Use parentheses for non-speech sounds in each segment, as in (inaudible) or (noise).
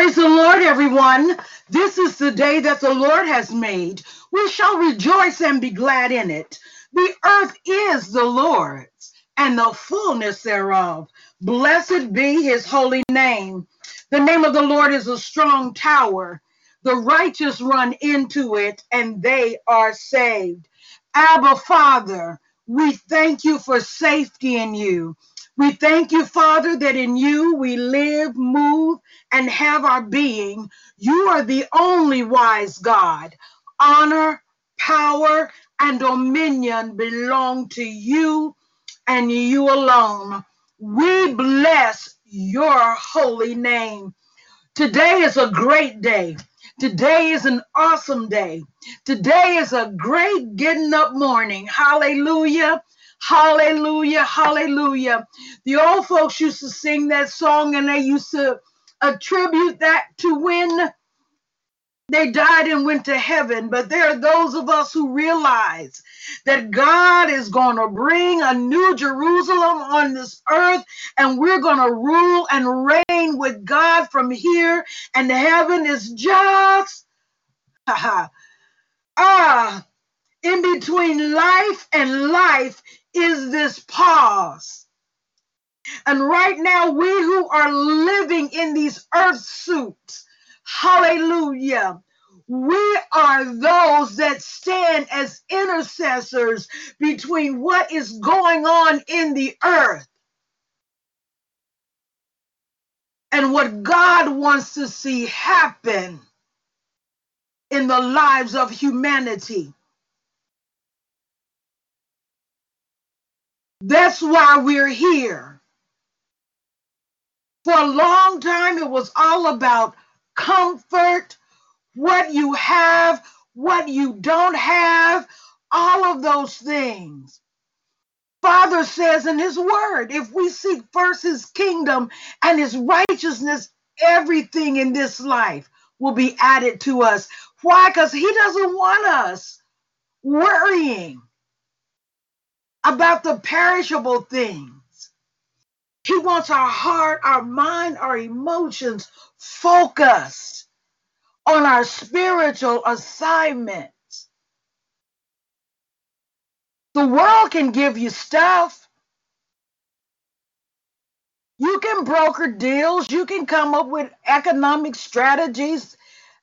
Praise the Lord, everyone. This is the day that the Lord has made. We shall rejoice and be glad in it. The earth is the Lord's and the fullness thereof. Blessed be his holy name. The name of the Lord is a strong tower. The righteous run into it and they are saved. Abba, Father, we thank you for safety in you. We thank you, Father, that in you we live, move, and have our being. You are the only wise God. Honor, power, and dominion belong to you and you alone. We bless your holy name. Today is a great day. Today is an awesome day. Today is a great getting up morning. Hallelujah. Hallelujah. Hallelujah. The old folks used to sing that song and they used to attribute that to when they died and went to heaven. But there are those of us who realize that God is going to bring a new Jerusalem on this earth, and we're going to rule and reign with God from here. And heaven is just (laughs) ah, in between life and life is this pause. And right now, we who are living in these earth suits, hallelujah, we are those that stand as intercessors between what is going on in the earth and what God wants to see happen in the lives of humanity. That's why we're here. For a long time, it was all about comfort, what you have, what you don't have, all of those things. Father says in his word, if we seek first his kingdom and his righteousness, everything in this life will be added to us. Why? Because he doesn't want us worrying about the perishable things. He wants our heart, our mind, our emotions focused on our spiritual assignment. The world can give you stuff. You can broker deals, you can come up with economic strategies,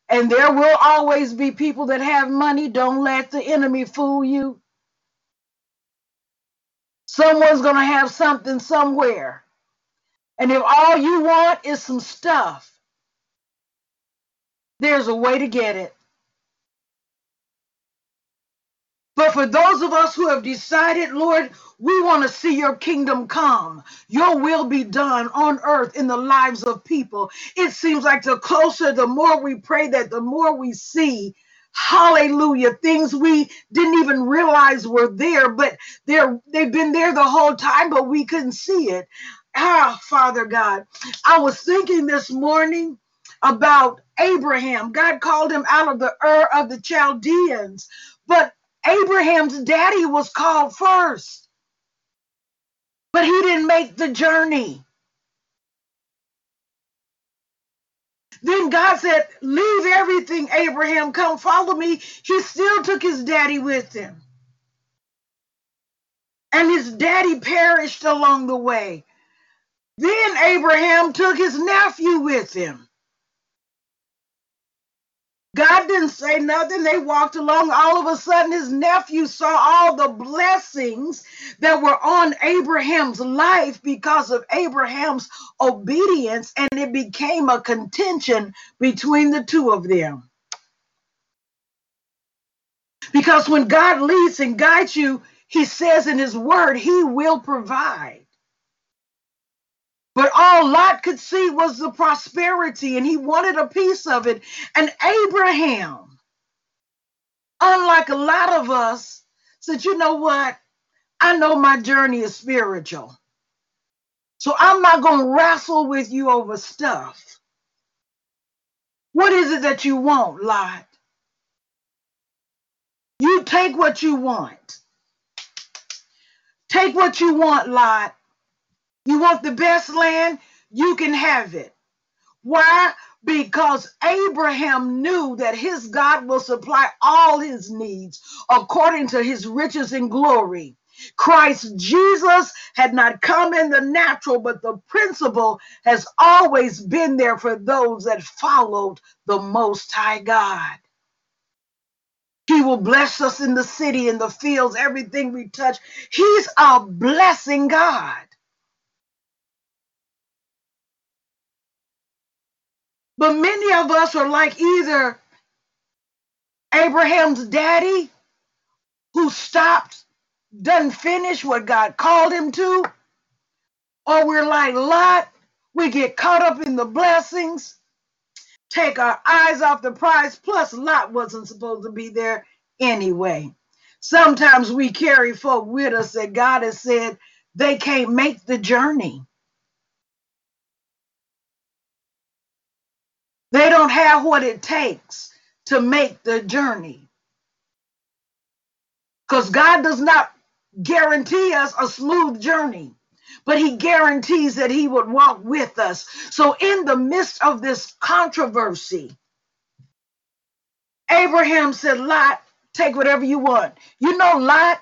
and there will always be people that have money. Don't let the enemy fool you. Someone's going to have something somewhere. And if all you want is some stuff, there's a way to get it. But for those of us who have decided, Lord, we want to see your kingdom come, your will be done on earth in the lives of people. It seems like the closer, the more we pray that, the more we see. Hallelujah. Things we didn't even realize were there, but they're they've been there the whole time, but we couldn't see it. Ah, Father God. I was thinking this morning about Abraham. God called him out of the Ur of the Chaldeans, but Abraham's daddy was called first. But he didn't make the journey. Then God said, Leave everything, Abraham, come follow me. He still took his daddy with him. And his daddy perished along the way. Then Abraham took his nephew with him. God didn't say nothing. They walked along. All of a sudden, his nephew saw all the blessings that were on Abraham's life because of Abraham's obedience, and it became a contention between the two of them. Because when God leads and guides you, he says in his word, he will provide. But all Lot could see was the prosperity, and he wanted a piece of it. And Abraham, unlike a lot of us, said, You know what? I know my journey is spiritual. So I'm not going to wrestle with you over stuff. What is it that you want, Lot? You take what you want. Take what you want, Lot. You want the best land? You can have it. Why? because Abraham knew that his God will supply all his needs according to his riches and glory. Christ Jesus had not come in the natural, but the principle has always been there for those that followed the Most High God. He will bless us in the city, in the fields, everything we touch. He's a blessing God. But many of us are like either Abraham's daddy, who stopped, doesn't finish what God called him to, or we're like Lot, we get caught up in the blessings, take our eyes off the prize, plus Lot wasn't supposed to be there anyway. Sometimes we carry folk with us that God has said they can't make the journey. They don't have what it takes to make the journey. Because God does not guarantee us a smooth journey, but He guarantees that He would walk with us. So, in the midst of this controversy, Abraham said, Lot, take whatever you want. You know, Lot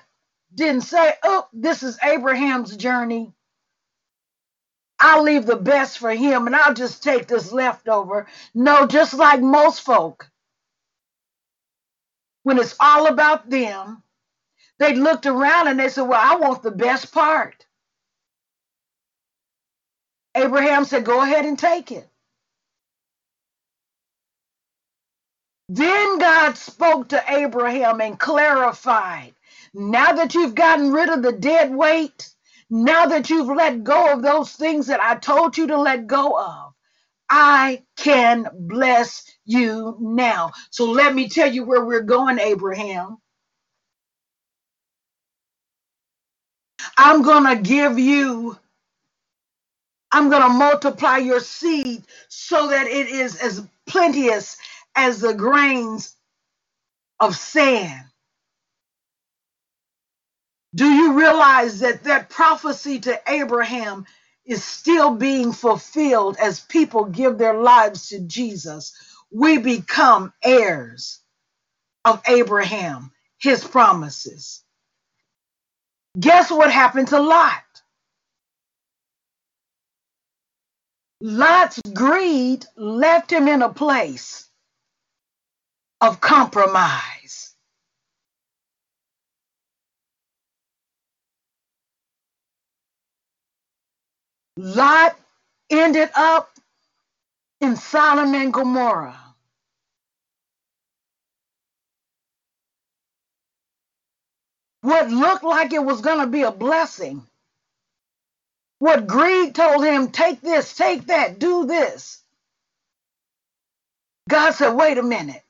didn't say, Oh, this is Abraham's journey. I'll leave the best for him and I'll just take this leftover. No, just like most folk, when it's all about them, they looked around and they said, Well, I want the best part. Abraham said, Go ahead and take it. Then God spoke to Abraham and clarified now that you've gotten rid of the dead weight, now that you've let go of those things that I told you to let go of, I can bless you now. So let me tell you where we're going, Abraham. I'm going to give you, I'm going to multiply your seed so that it is as plenteous as the grains of sand. Do you realize that that prophecy to Abraham is still being fulfilled as people give their lives to Jesus? We become heirs of Abraham, his promises. Guess what happened to Lot? Lot's greed left him in a place of compromise. Lot ended up in Sodom and Gomorrah. What looked like it was going to be a blessing. What greed told him, take this, take that, do this. God said, wait a minute.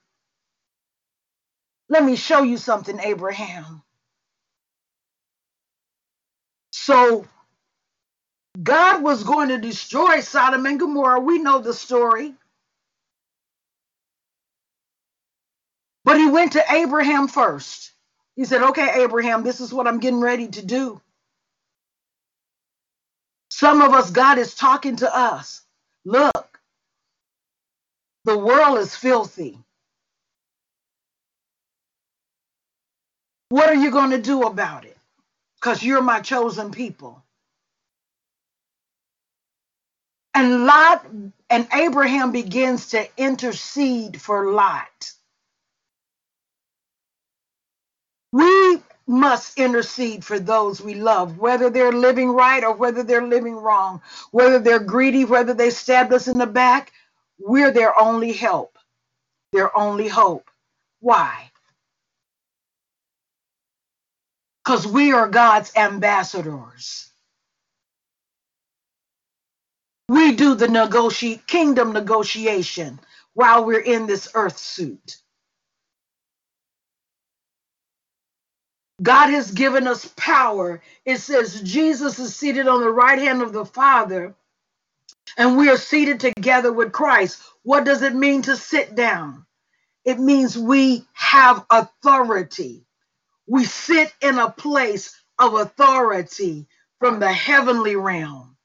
Let me show you something, Abraham. So God was going to destroy Sodom and Gomorrah. We know the story. But he went to Abraham first. He said, Okay, Abraham, this is what I'm getting ready to do. Some of us, God is talking to us. Look, the world is filthy. What are you going to do about it? Because you're my chosen people. And Lot and Abraham begins to intercede for Lot. We must intercede for those we love, whether they're living right or whether they're living wrong, whether they're greedy, whether they stabbed us in the back. We're their only help, their only hope. Why? Because we are God's ambassadors. We do the negotiate kingdom negotiation while we're in this earth suit. God has given us power. It says Jesus is seated on the right hand of the Father, and we are seated together with Christ. What does it mean to sit down? It means we have authority. We sit in a place of authority from the heavenly realm.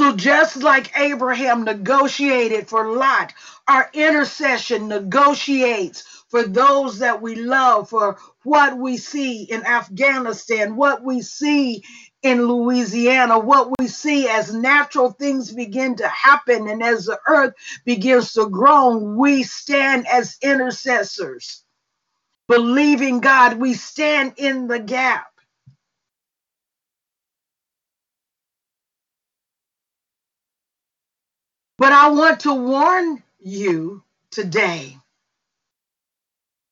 So just like Abraham negotiated for Lot, our intercession negotiates for those that we love, for what we see in Afghanistan, what we see in Louisiana, what we see as natural things begin to happen and as the earth begins to groan, we stand as intercessors. Believing God, we stand in the gap. But I want to warn you today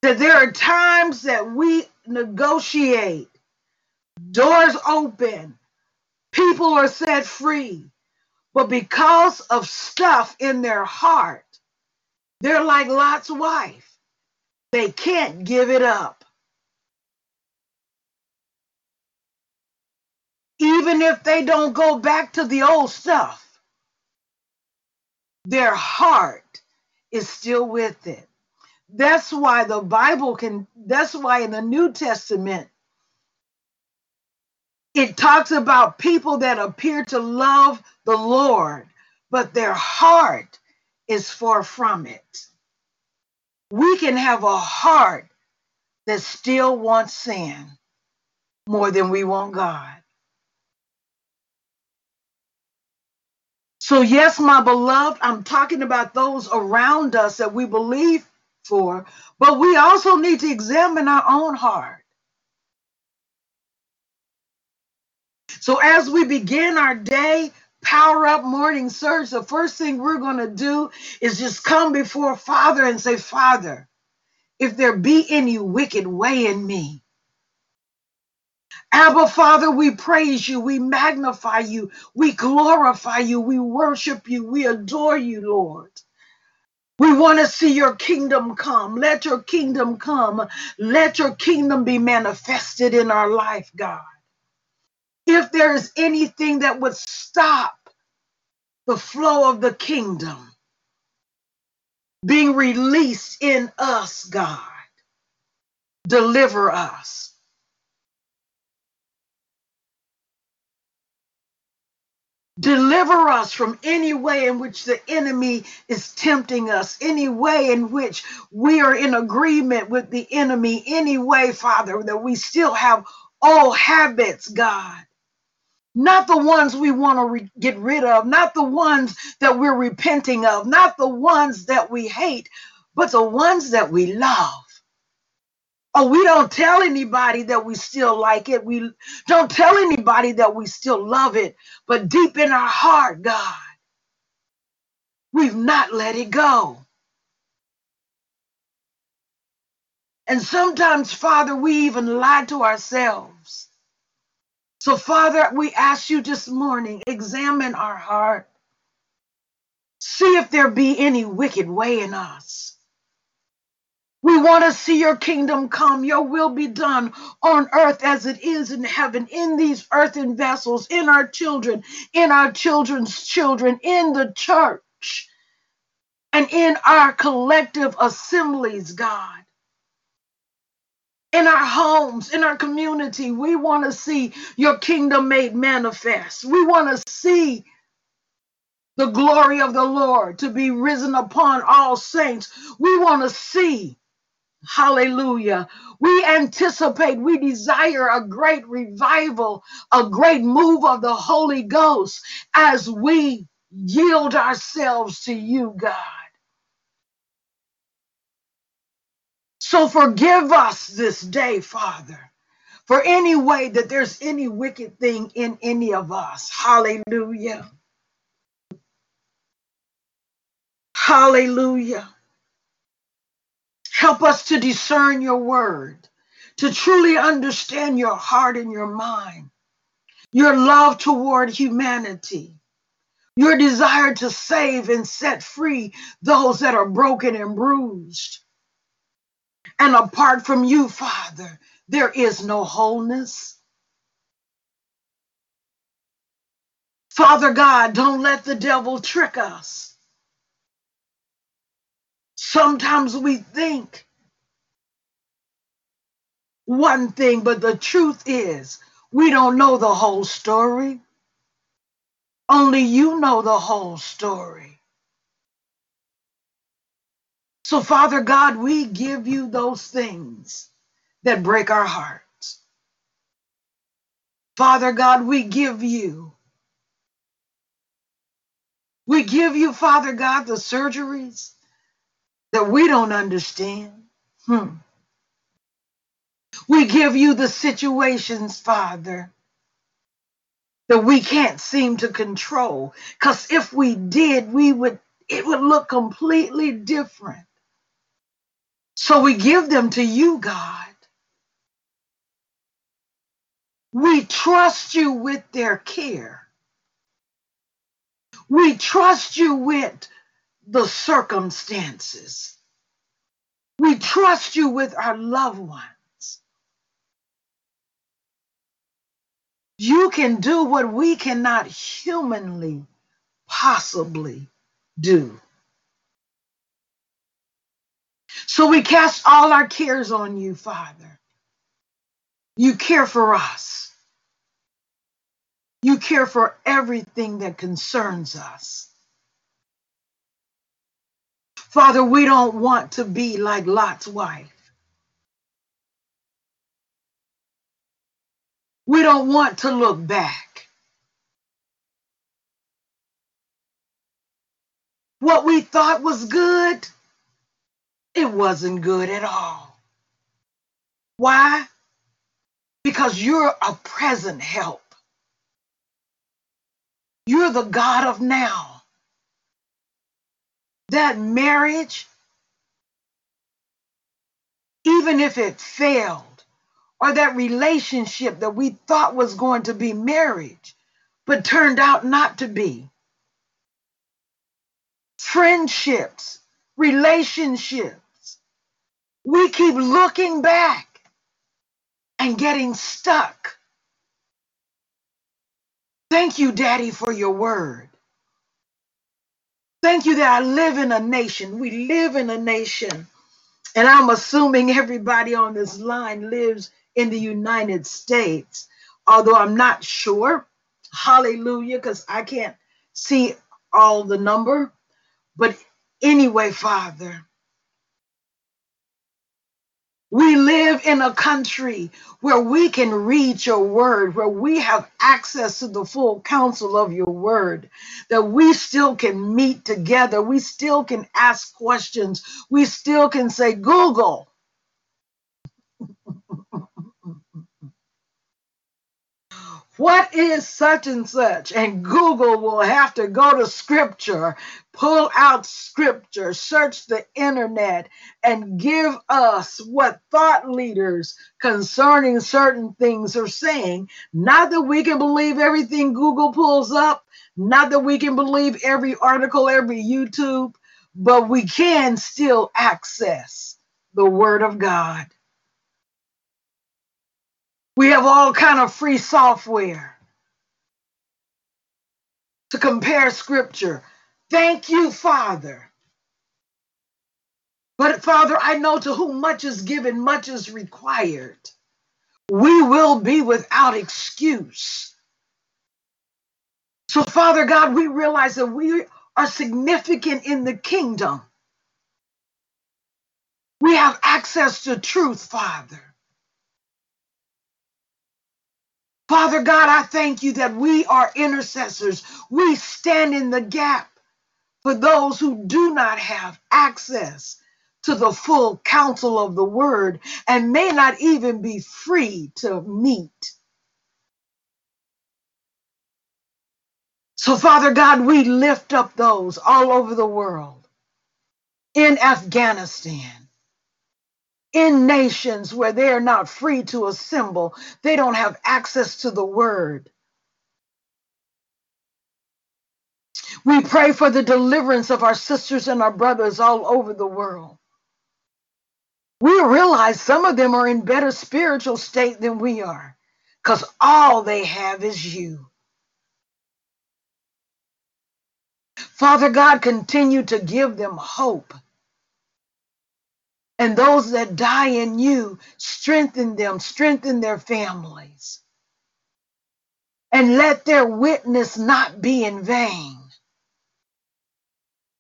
that there are times that we negotiate, doors open, people are set free, but because of stuff in their heart, they're like Lot's wife. They can't give it up. Even if they don't go back to the old stuff their heart is still with it. That's why the Bible can, that's why in the New Testament, it talks about people that appear to love the Lord, but their heart is far from it. We can have a heart that still wants sin more than we want God. So, yes, my beloved, I'm talking about those around us that we believe for, but we also need to examine our own heart. So, as we begin our day, Power Up Morning Surge, the first thing we're going to do is just come before Father and say, Father, if there be any wicked way in me, Abba, Father, we praise you, we magnify you, we glorify you, we worship you, we adore you, Lord. We want to see your kingdom come. Let your kingdom come. Let your kingdom be manifested in our life, God. If there is anything that would stop the flow of the kingdom being released in us, God, deliver us. Deliver us from any way in which the enemy is tempting us, any way in which we are in agreement with the enemy, any way, Father, that we still have old habits, God. Not the ones we want to re- get rid of, not the ones that we're repenting of, not the ones that we hate, but the ones that we love. Oh, we don't tell anybody that we still like it. We don't tell anybody that we still love it. But deep in our heart, God, we've not let it go. And sometimes, Father, we even lie to ourselves. So, Father, we ask you this morning examine our heart, see if there be any wicked way in us. We want to see your kingdom come, your will be done on earth as it is in heaven, in these earthen vessels, in our children, in our children's children, in the church, and in our collective assemblies, God. In our homes, in our community, we want to see your kingdom made manifest. We want to see the glory of the Lord to be risen upon all saints. We want to see Hallelujah. We anticipate, we desire a great revival, a great move of the Holy Ghost as we yield ourselves to you, God. So forgive us this day, Father, for any way that there's any wicked thing in any of us. Hallelujah. Hallelujah. Help us to discern your word, to truly understand your heart and your mind, your love toward humanity, your desire to save and set free those that are broken and bruised. And apart from you, Father, there is no wholeness. Father God, don't let the devil trick us. Sometimes we think one thing, but the truth is we don't know the whole story. Only you know the whole story. So, Father God, we give you those things that break our hearts. Father God, we give you. We give you, Father God, the surgeries that we don't understand. Hmm. We give you the situations, Father, that we can't seem to control. Because if we did, we would it would look completely different. So we give them to you, God. We trust you with their care. We trust you with the circumstances. We trust you with our loved ones. You can do what we cannot humanly possibly do. So we cast all our cares on you, Father. You care for us. You care for everything that concerns us. Father, we don't want to be like Lot's wife. We don't want to look back. What we thought was good, it wasn't good at all. Why? Because you're a present help. You're the God of now. That marriage, even if it failed, or that relationship that we thought was going to be marriage, but turned out not to be. Friendships, relationships. We keep looking back and getting stuck. Thank you, Daddy, for your word. Thank you that I live in a nation. We live in a nation. And I'm assuming everybody on this line lives in the United States, although I'm not sure. Hallelujah, because I can't see all the number. But anyway, Father, we live in a country where we can read your word, where we have access to the full counsel of your word, that we still can meet together. We still can ask questions. We still can say, Google, (laughs) what is such and such? And Google will have to go to scripture, pull out scripture, search the internet, and give us what thought leaders concerning certain things are saying. Not that we can believe everything Google pulls up, not that we can believe every article, every YouTube, but we can still access the Word of God. We have all kind of free software to compare scripture. Thank you, Father. But Father, I know to whom much is given, much is required. We will be without excuse. So, Father God, we realize that we are significant in the kingdom. We have access to truth, Father. Father God, I thank you that we are intercessors. We stand in the gap for those who do not have access to the full counsel of the word and may not even be free to meet. So, Father God, we lift up those all over the world, in Afghanistan, in nations where they are not free to assemble, they don't have access to the word. We pray for the deliverance of our sisters and our brothers all over the world. We realize some of them are in better spiritual state than we are because all they have is you. Father God, continue to give them hope. And those that die in you, strengthen them, strengthen their families. and let their witness not be in vain.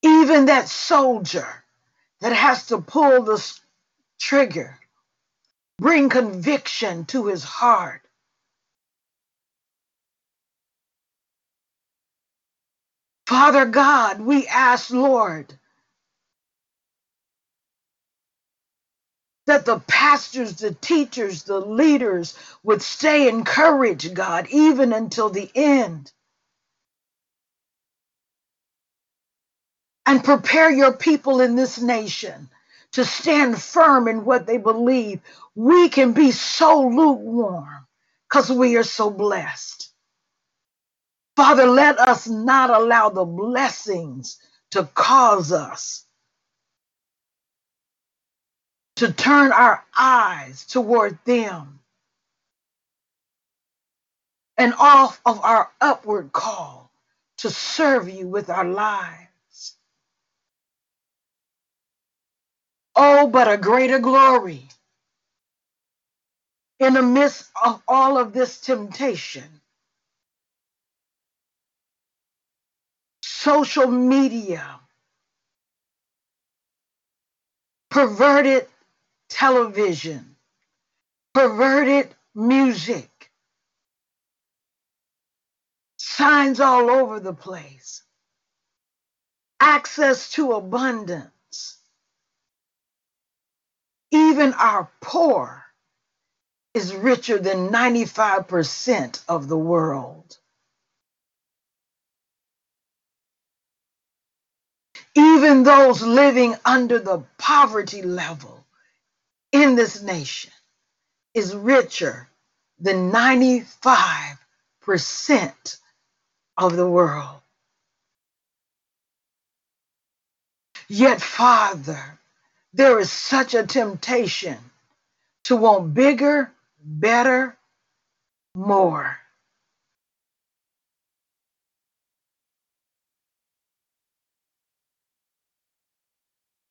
Even that soldier that has to pull the trigger, bring conviction to his heart. Father God, we ask, Lord, that the pastors, the teachers, the leaders would stay encouraged, God, even until the end. And prepare your people in this nation to stand firm in what they believe. We can be so lukewarm because we are so blessed. Father, let us not allow the blessings to cause us to turn our eyes toward them and off of our upward call to serve you with our lives. Oh, but a greater glory in the midst of all of this temptation. Social media, perverted television, perverted music, signs all over the place, access to abundance. Even our poor is richer than 95% of the world. Even those living under the poverty level in this nation is richer than 95% of the world. Yet, Father, there is such a temptation to want bigger, better, more.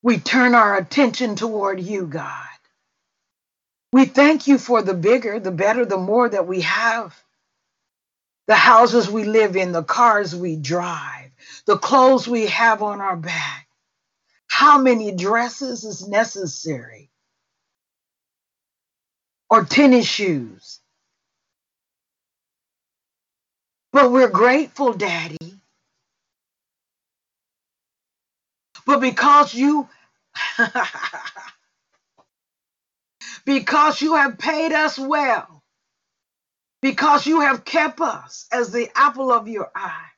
We turn our attention toward you, God. We thank you for the bigger, the better, the more that we have. The houses we live in, the cars we drive, the clothes we have on our back. How many dresses is necessary? Or tennis shoes? But we're grateful, Daddy. But because you (laughs) because you have paid us well, because you have kept us as the apple of your eye,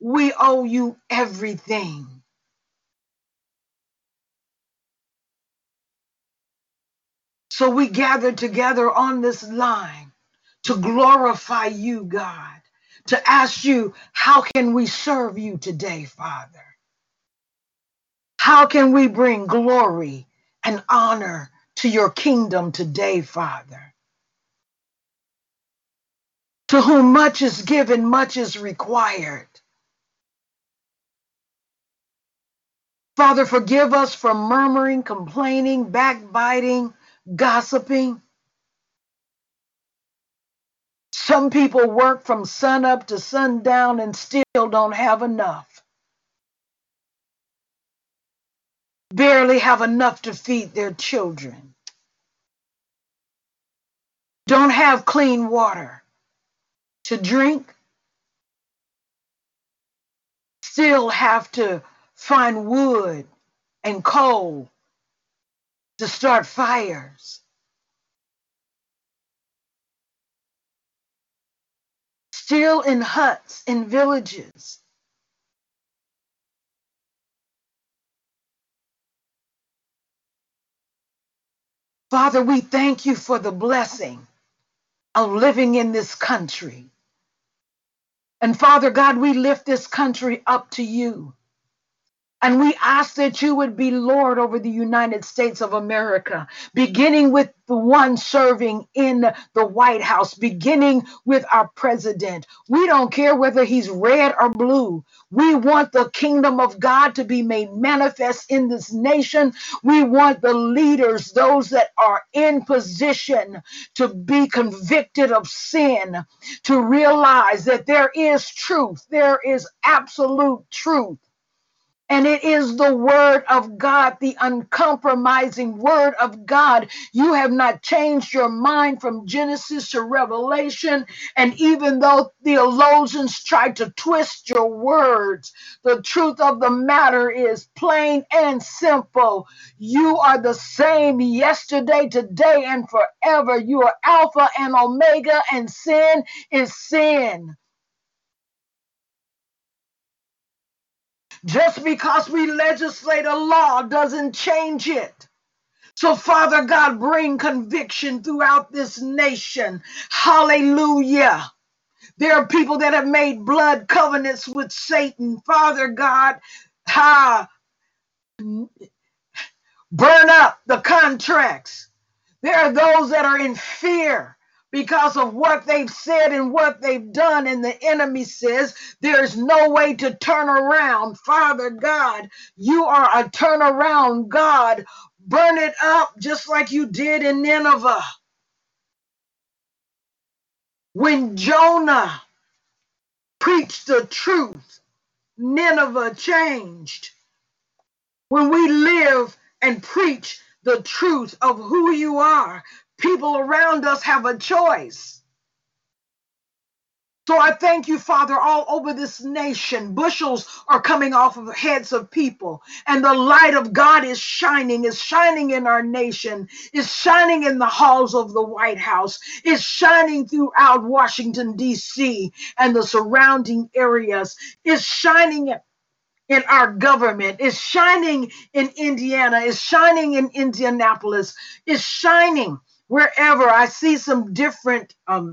we owe you everything. So we gather together on this line to glorify you, God, to ask you, how can we serve you today, Father? How can we bring glory and honor to your kingdom today, Father. To whom much is given, much is required. Father, forgive us for murmuring, complaining, backbiting, gossiping. Some people work from sunup to sundown and still don't have enough. barely have enough to feed their children, don't have clean water to drink, still have to find wood and coal to start fires. Still in huts in villages Father, we thank you for the blessing of living in this country. And Father God, we lift this country up to you. And we ask that you would be Lord over the United States of America, beginning with the one serving in the White House, beginning with our president. We don't care whether he's red or blue. We want the kingdom of God to be made manifest in this nation. We want the leaders, those that are in position to be convicted of sin, to realize that there is truth, there is absolute truth and it is the word of God, the uncompromising word of God. You have not changed your mind from Genesis to Revelation. And even though theologians try to twist your words, the truth of the matter is plain and simple. You are the same yesterday, today, and forever. You are Alpha and Omega, and sin is sin. Just because we legislate a law doesn't change it. So, Father God, bring conviction throughout this nation. Hallelujah. There are people that have made blood covenants with Satan. Father God, ha, burn up the contracts. There are those that are in fear because of what they've said and what they've done. And the enemy says there's no way to turn around. Father God, you are a turnaround God. Burn it up just like you did in Nineveh. When Jonah preached the truth, Nineveh changed. When we live and preach the truth of who you are, people around us have a choice. So I thank you, Father, all over this nation. Bushels are coming off of the heads of people, and the light of God is shining, is shining in our nation, is shining in the halls of the White House, is shining throughout Washington, D.C., and the surrounding areas, is shining in our government, is shining in Indiana, is shining in Indianapolis, is shining wherever I see some different um,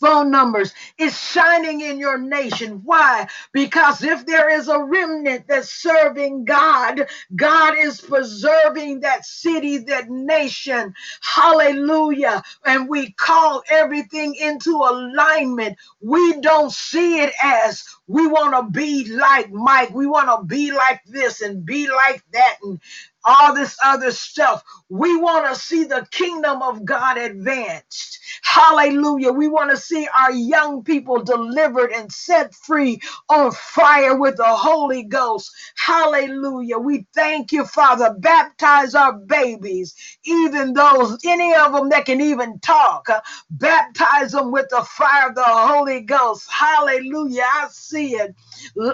phone numbers is shining in your nation. Why? Because if there is a remnant that's serving God, God is preserving that city, that nation. Hallelujah. And we call everything into alignment. We don't see it as we want to be like Mike. We want to be like this and be like that and all this other stuff. We want to see the kingdom of God advanced. Hallelujah. We want to see our young people delivered and set free on fire with the Holy Ghost. Hallelujah. We thank you, Father. Baptize our babies, even those, any of them that can even talk. Uh, Baptize them with the fire of the Holy Ghost. Hallelujah. I see it.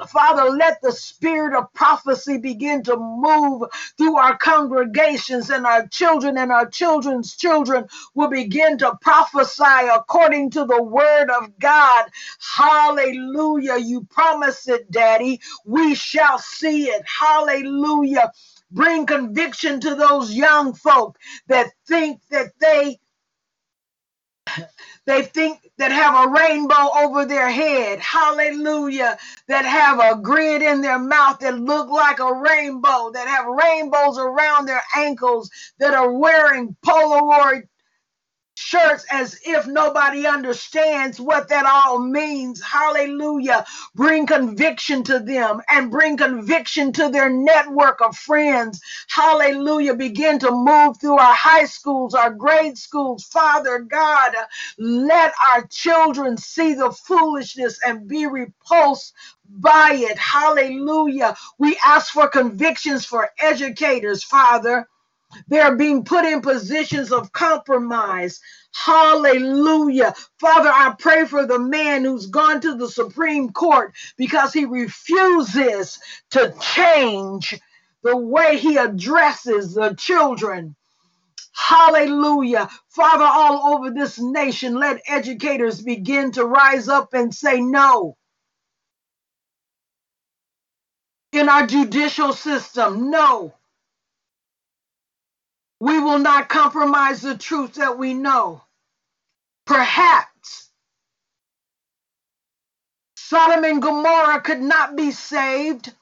Father, let the spirit of prophecy begin to move through our congregations, and our children and our children's children will begin to prophesy according to the word of God. Hallelujah. You promise it, Daddy. We shall see it. Hallelujah. Bring conviction to those young folk that think that they they think that have a rainbow over their head. Hallelujah. That have a grid in their mouth that look like a rainbow, that have rainbows around their ankles, that are wearing Polaroid shirts as if nobody understands what that all means. Hallelujah. Bring conviction to them and bring conviction to their network of friends. Hallelujah. Begin to move through our high schools, our grade schools. Father God, let our children see the foolishness and be repulsed by it. Hallelujah. We ask for convictions for educators, Father. They're being put in positions of compromise. Hallelujah. Father, I pray for the man who's gone to the Supreme Court because he refuses to change the way he addresses the children. Hallelujah. Father, all over this nation, let educators begin to rise up and say no. In our judicial system, no. We will not compromise the truth that we know. Perhaps Sodom and Gomorrah could not be saved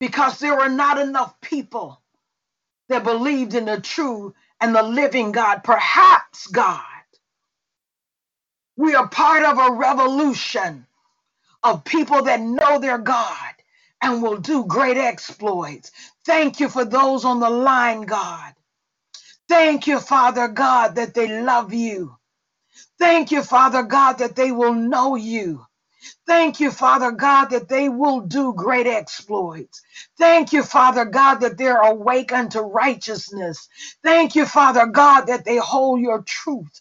because there were not enough people that believed in the true and the living God. Perhaps, God, we are part of a revolution of people that know their God and will do great exploits. Thank you for those on the line, God. Thank you, Father God, that they love you. Thank you, Father God, that they will know you. Thank you, Father God, that they will do great exploits. Thank you, Father God, that they're awake unto righteousness. Thank you, Father God, that they hold your truth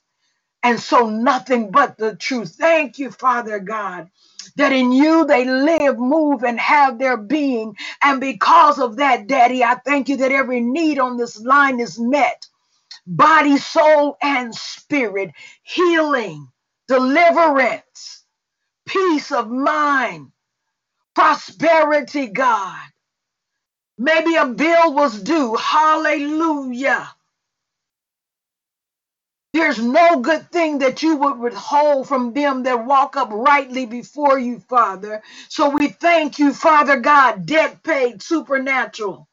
and so nothing but the truth. Thank you, Father God, that in you they live, move, and have their being. And because of that, Daddy, I thank you that every need on this line is met body, soul, and spirit, healing, deliverance, peace of mind, prosperity, God. Maybe a bill was due. Hallelujah. There's no good thing that you would withhold from them that walk uprightly before you, Father. So we thank you, Father God, debt paid, supernatural.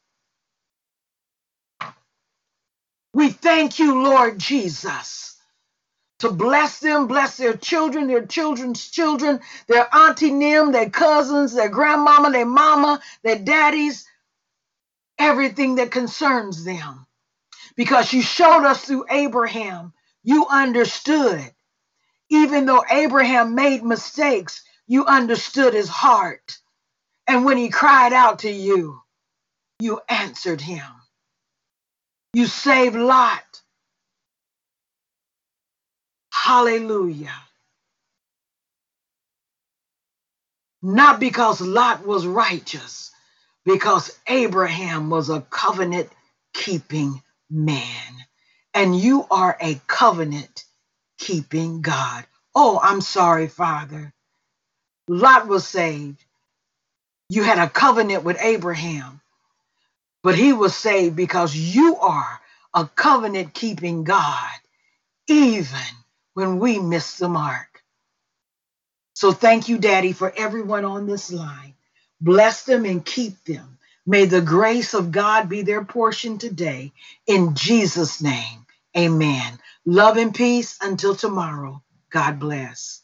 We thank you, Lord Jesus, to bless them, bless their children, their children's children, their auntie Nim, their cousins, their grandmama, their mama, their daddies, everything that concerns them. Because you showed us through Abraham, you understood. Even though Abraham made mistakes, you understood his heart. And when he cried out to you, you answered him. You saved Lot. Hallelujah. Not because Lot was righteous, because Abraham was a covenant keeping man. And you are a covenant keeping God. Oh, I'm sorry, Father. Lot was saved. You had a covenant with Abraham, but he was saved because you are a covenant keeping God, even when we miss the mark. So thank you, Daddy, for everyone on this line. Bless them and keep them. May the grace of God be their portion today. In Jesus' name, amen. Love and peace until tomorrow. God bless.